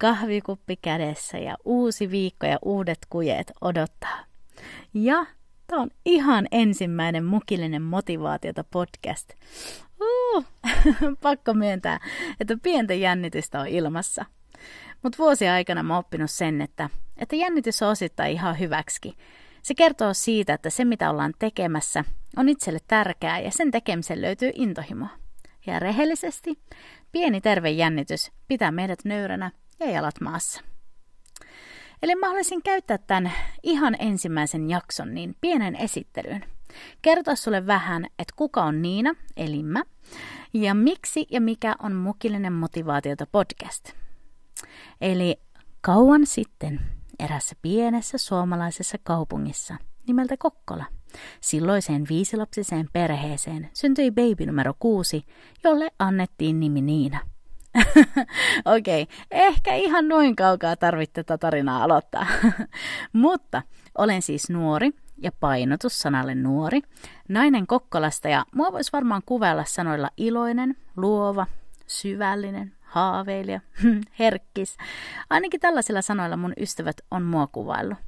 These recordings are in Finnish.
kahvikuppi kädessä ja uusi viikko ja uudet kujeet odottaa. Ja tämä on ihan ensimmäinen mukillinen motivaatiota podcast. Uh, pakko myöntää, että pientä jännitystä on ilmassa. Mutta vuosien aikana mä oon oppinut sen, että, että jännitys on osittain ihan hyväksi. Se kertoo siitä, että se mitä ollaan tekemässä on itselle tärkeää ja sen tekemisen löytyy intohimoa. Ja rehellisesti, pieni terve jännitys pitää meidät nöyränä ja jalat maassa. Eli mä haluaisin käyttää tämän ihan ensimmäisen jakson niin pienen esittelyyn. Kertoa sulle vähän, että kuka on Niina, eli mä, ja miksi ja mikä on Mukillinen motivaatiota podcast. Eli kauan sitten erässä pienessä suomalaisessa kaupungissa nimeltä Kokkola – Silloiseen viisilapsiseen perheeseen syntyi baby numero kuusi, jolle annettiin nimi Niina. Okei, okay, ehkä ihan noin kaukaa tarvitte tätä tarinaa aloittaa. Mutta olen siis nuori ja painotus sanalle nuori, nainen Kokkolasta ja mua voisi varmaan kuvailla sanoilla iloinen, luova, syvällinen, haaveilija, herkkis. Ainakin tällaisilla sanoilla mun ystävät on mua kuvaillut.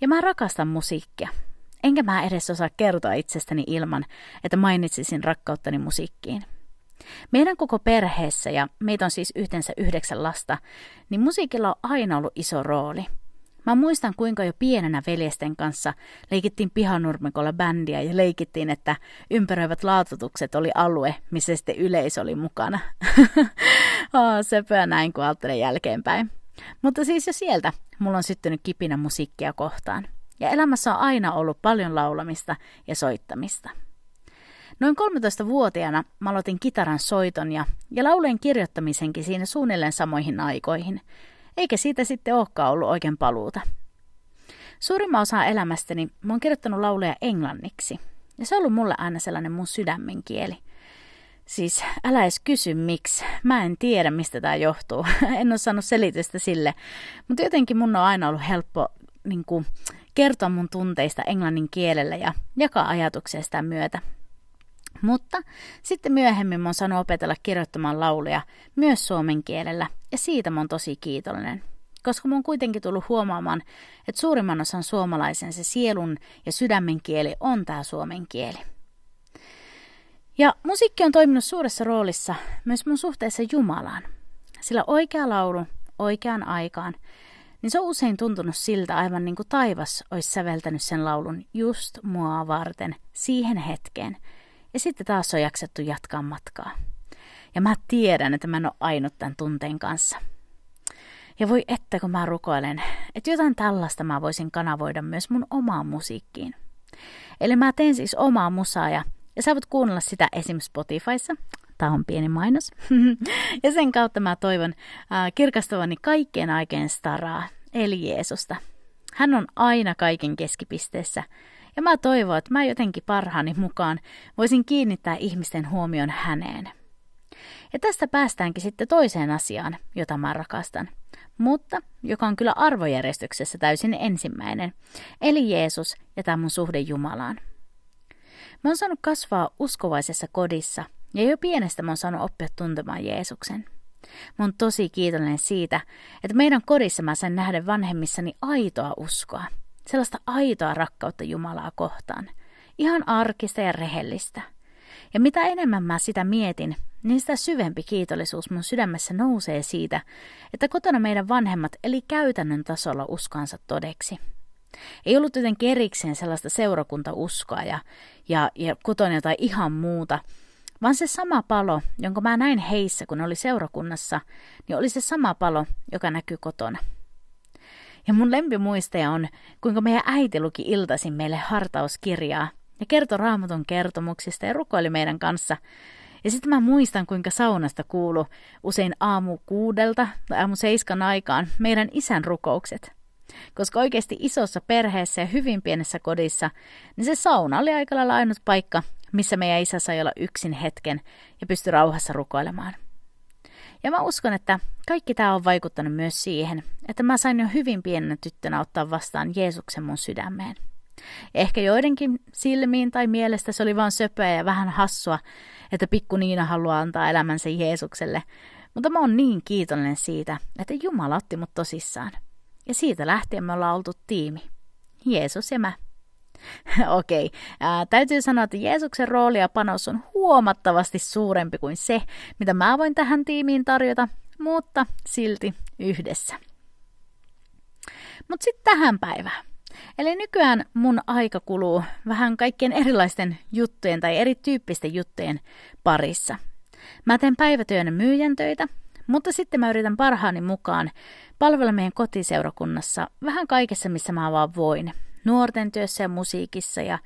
Ja mä rakastan musiikkia. Enkä mä edes osaa kertoa itsestäni ilman, että mainitsisin rakkauttani musiikkiin. Meidän koko perheessä, ja meitä on siis yhteensä yhdeksän lasta, niin musiikilla on aina ollut iso rooli. Mä muistan, kuinka jo pienenä veljesten kanssa leikittiin pihanurmikolla bändiä ja leikittiin, että ympäröivät laatutukset oli alue, missä sitten yleisö oli mukana. oh, söpöä näin, kun ajattelen jälkeenpäin. Mutta siis jo sieltä mulla on syttynyt kipinä musiikkia kohtaan ja elämässä on aina ollut paljon laulamista ja soittamista. Noin 13-vuotiaana mä aloitin kitaran soiton ja, ja laulujen kirjoittamisenkin siinä suunnilleen samoihin aikoihin, eikä siitä sitten olekaan ollut oikein paluuta. Suurimman osa elämästäni mä oon kirjoittanut lauluja englanniksi, ja se on ollut mulle aina sellainen mun sydämen kieli. Siis älä edes kysy miksi. Mä en tiedä, mistä tämä johtuu. en ole saanut selitystä sille. Mutta jotenkin mun on aina ollut helppo niin kuin, kertoa mun tunteista englannin kielellä ja jakaa ajatuksia sitä myötä. Mutta sitten myöhemmin oon saanut opetella kirjoittamaan lauluja myös suomen kielellä ja siitä mä oon tosi kiitollinen. Koska mä oon kuitenkin tullut huomaamaan, että suurimman osan suomalaisen se sielun ja sydämen kieli on tää suomen kieli. Ja musiikki on toiminut suuressa roolissa myös mun suhteessa Jumalaan. Sillä oikea laulu oikeaan aikaan niin se on usein tuntunut siltä aivan niin kuin taivas olisi säveltänyt sen laulun just mua varten siihen hetkeen. Ja sitten taas on jaksettu jatkaa matkaa. Ja mä tiedän, että mä en ole ainut tämän tunteen kanssa. Ja voi että kun mä rukoilen, että jotain tällaista mä voisin kanavoida myös mun omaan musiikkiin. Eli mä teen siis omaa musaa ja, ja sä voit kuunnella sitä esim. Spotifyssa Tämä on pieni mainos. ja sen kautta mä toivon äh, kirkastavani kaikkien aikeen staraa, eli Jeesusta. Hän on aina kaiken keskipisteessä. Ja mä toivon, että mä jotenkin parhaani mukaan voisin kiinnittää ihmisten huomion häneen. Ja tästä päästäänkin sitten toiseen asiaan, jota mä rakastan, mutta joka on kyllä arvojärjestyksessä täysin ensimmäinen, eli Jeesus ja tämä mun suhde Jumalaan. Mä oon saanut kasvaa uskovaisessa kodissa – ja jo pienestä mä oon saanut oppia tuntemaan Jeesuksen. Mä oon tosi kiitollinen siitä, että meidän kodissa mä sain nähdä vanhemmissani aitoa uskoa. Sellaista aitoa rakkautta Jumalaa kohtaan. Ihan arkista ja rehellistä. Ja mitä enemmän mä sitä mietin, niin sitä syvempi kiitollisuus mun sydämessä nousee siitä, että kotona meidän vanhemmat eli käytännön tasolla uskansa todeksi. Ei ollut jotenkin erikseen sellaista seurakuntauskoa ja, ja, ja kotona jotain ihan muuta, vaan se sama palo, jonka mä näin heissä, kun oli seurakunnassa, niin oli se sama palo, joka näkyy kotona. Ja mun lempimuistaja on, kuinka meidän äiti luki iltaisin meille hartauskirjaa ja kertoi raamatun kertomuksista ja rukoili meidän kanssa. Ja sitten mä muistan, kuinka saunasta kuulu usein aamu kuudelta tai aamu seiskan aikaan meidän isän rukoukset. Koska oikeasti isossa perheessä ja hyvin pienessä kodissa, niin se sauna oli aika lailla ainut paikka, missä meidän isä sai olla yksin hetken ja pystyi rauhassa rukoilemaan. Ja mä uskon, että kaikki tämä on vaikuttanut myös siihen, että mä sain jo hyvin pienenä tyttönä ottaa vastaan Jeesuksen mun sydämeen. Ehkä joidenkin silmiin tai mielestä se oli vain söpöä ja vähän hassua, että pikku Niina haluaa antaa elämänsä Jeesukselle, mutta mä oon niin kiitollinen siitä, että Jumala otti mut tosissaan. Ja siitä lähtien me ollaan oltu tiimi. Jeesus ja mä. Okei, okay. täytyy sanoa, että Jeesuksen rooli ja panos on huomattavasti suurempi kuin se, mitä mä voin tähän tiimiin tarjota, mutta silti yhdessä. Mutta sitten tähän päivään. Eli nykyään mun aika kuluu vähän kaikkien erilaisten juttujen tai erityyppisten juttujen parissa. Mä teen päivätyönä myyjän töitä, mutta sitten mä yritän parhaani mukaan palvella meidän kotiseurakunnassa vähän kaikessa, missä mä vaan voin. Nuorten työssä ja musiikissa ja,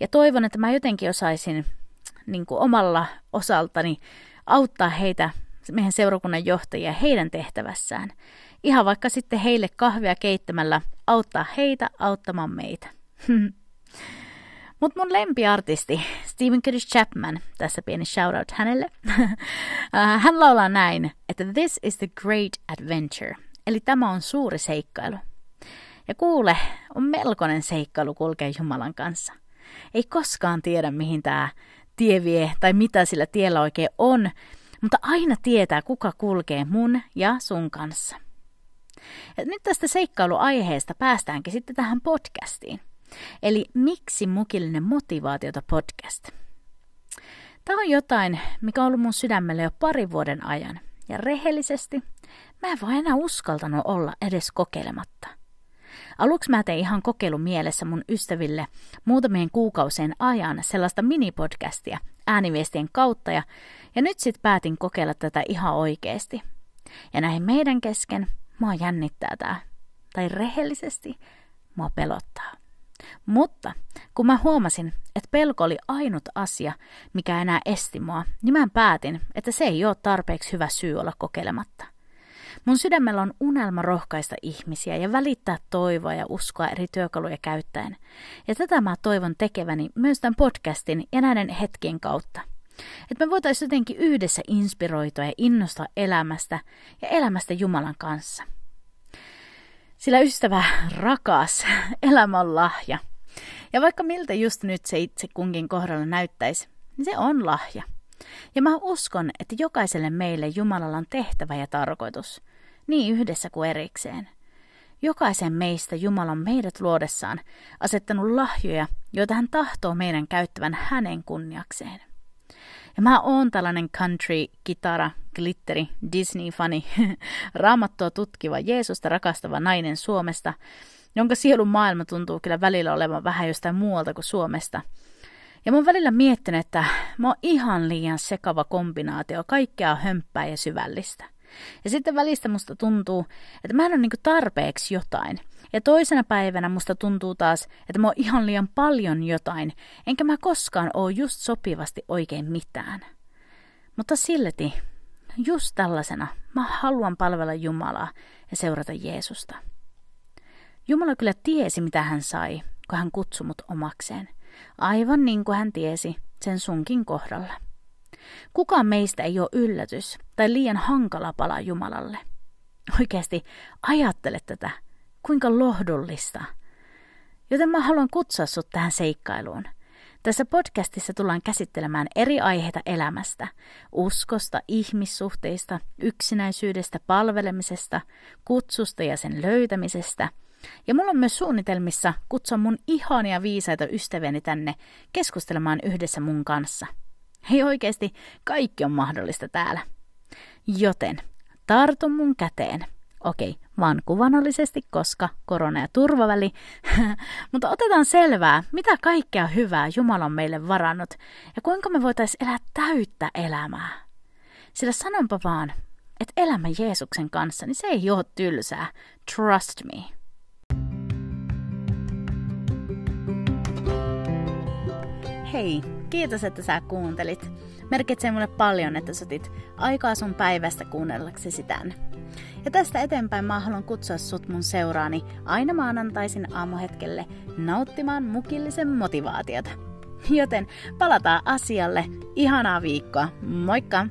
ja toivon, että mä jotenkin osaisin niin kuin omalla osaltani auttaa heitä, meidän seurakunnan johtajia heidän tehtävässään. Ihan vaikka sitten heille kahvia keittämällä auttaa heitä auttamaan meitä. Mutta mun lempiartisti, Stephen Curtis Chapman, tässä pieni shoutout hänelle, äh, hän laulaa näin, että this is the great adventure, eli tämä on suuri seikkailu. Ja kuule, on melkoinen seikkailu kulkea Jumalan kanssa. Ei koskaan tiedä, mihin tämä tie vie tai mitä sillä tiellä oikein on, mutta aina tietää, kuka kulkee mun ja sun kanssa. Ja nyt tästä seikkailuaiheesta päästäänkin sitten tähän podcastiin. Eli miksi mukillinen motivaatiota podcast? Tämä on jotain, mikä on ollut mun sydämelle jo pari vuoden ajan. Ja rehellisesti, mä en vaan enää uskaltanut olla edes kokeilematta. Aluksi mä tein ihan kokeilu mielessä mun ystäville muutamien kuukausien ajan sellaista minipodcastia ääniviestien kautta ja, ja nyt sit päätin kokeilla tätä ihan oikeasti. Ja näin meidän kesken mua jännittää tää. Tai rehellisesti mua pelottaa. Mutta kun mä huomasin, että pelko oli ainut asia, mikä enää esti mua, niin mä päätin, että se ei ole tarpeeksi hyvä syy olla kokeilematta. Mun sydämellä on unelma rohkaista ihmisiä ja välittää toivoa ja uskoa eri työkaluja käyttäen. Ja tätä mä toivon tekeväni myös tämän podcastin ja näiden hetkien kautta. Että me voitaisiin jotenkin yhdessä inspiroitua ja innostaa elämästä ja elämästä Jumalan kanssa. Sillä ystävä rakas, elämä on lahja. Ja vaikka miltä just nyt se itse kunkin kohdalla näyttäisi, niin se on lahja. Ja mä uskon, että jokaiselle meille Jumalalla on tehtävä ja tarkoitus, niin yhdessä kuin erikseen. Jokaisen meistä Jumala on meidät luodessaan asettanut lahjoja, joita hän tahtoo meidän käyttävän hänen kunniakseen. Ja mä oon tällainen country, kitara, glitteri, Disney-fani, raamattua tutkiva, Jeesusta rakastava nainen Suomesta, jonka sielun maailma tuntuu kyllä välillä olevan vähän jostain muualta kuin Suomesta. Ja mä oon välillä miettinyt, että mä oon ihan liian sekava kombinaatio kaikkea hömppää ja syvällistä. Ja sitten välistä musta tuntuu, että mä en ole niin tarpeeksi jotain. Ja toisena päivänä musta tuntuu taas, että mä oon ihan liian paljon jotain, enkä mä koskaan oo just sopivasti oikein mitään. Mutta silti, just tällaisena, mä haluan palvella Jumalaa ja seurata Jeesusta. Jumala kyllä tiesi, mitä hän sai, kun hän kutsui mut omakseen. Aivan niin kuin hän tiesi sen sunkin kohdalla. Kukaan meistä ei ole yllätys tai liian hankala pala Jumalalle. Oikeasti ajattele tätä, kuinka lohdullista. Joten mä haluan kutsua sut tähän seikkailuun. Tässä podcastissa tullaan käsittelemään eri aiheita elämästä, uskosta, ihmissuhteista, yksinäisyydestä, palvelemisesta, kutsusta ja sen löytämisestä. Ja mulla on myös suunnitelmissa kutsua mun ihania viisaita ystäviäni tänne keskustelemaan yhdessä mun kanssa – Hei oikeasti, kaikki on mahdollista täällä. Joten tartu mun käteen. Okei, vaan kuvannollisesti, koska korona ja turvaväli. Mutta otetaan selvää, mitä kaikkea hyvää Jumala on meille varannut ja kuinka me voitaisiin elää täyttä elämää. Sillä sanonpa vaan, että elämä Jeesuksen kanssa, niin se ei ole tylsää. Trust me. Hei, Kiitos, että sä kuuntelit. Merkitsee mulle paljon, että sä otit aikaa sun päivästä kuunnellaksesi tämän. Ja tästä eteenpäin mä haluan kutsua sut mun seuraani aina maanantaisin aamuhetkelle nauttimaan mukillisen motivaatiota. Joten palataan asialle. Ihanaa viikkoa. Moikka!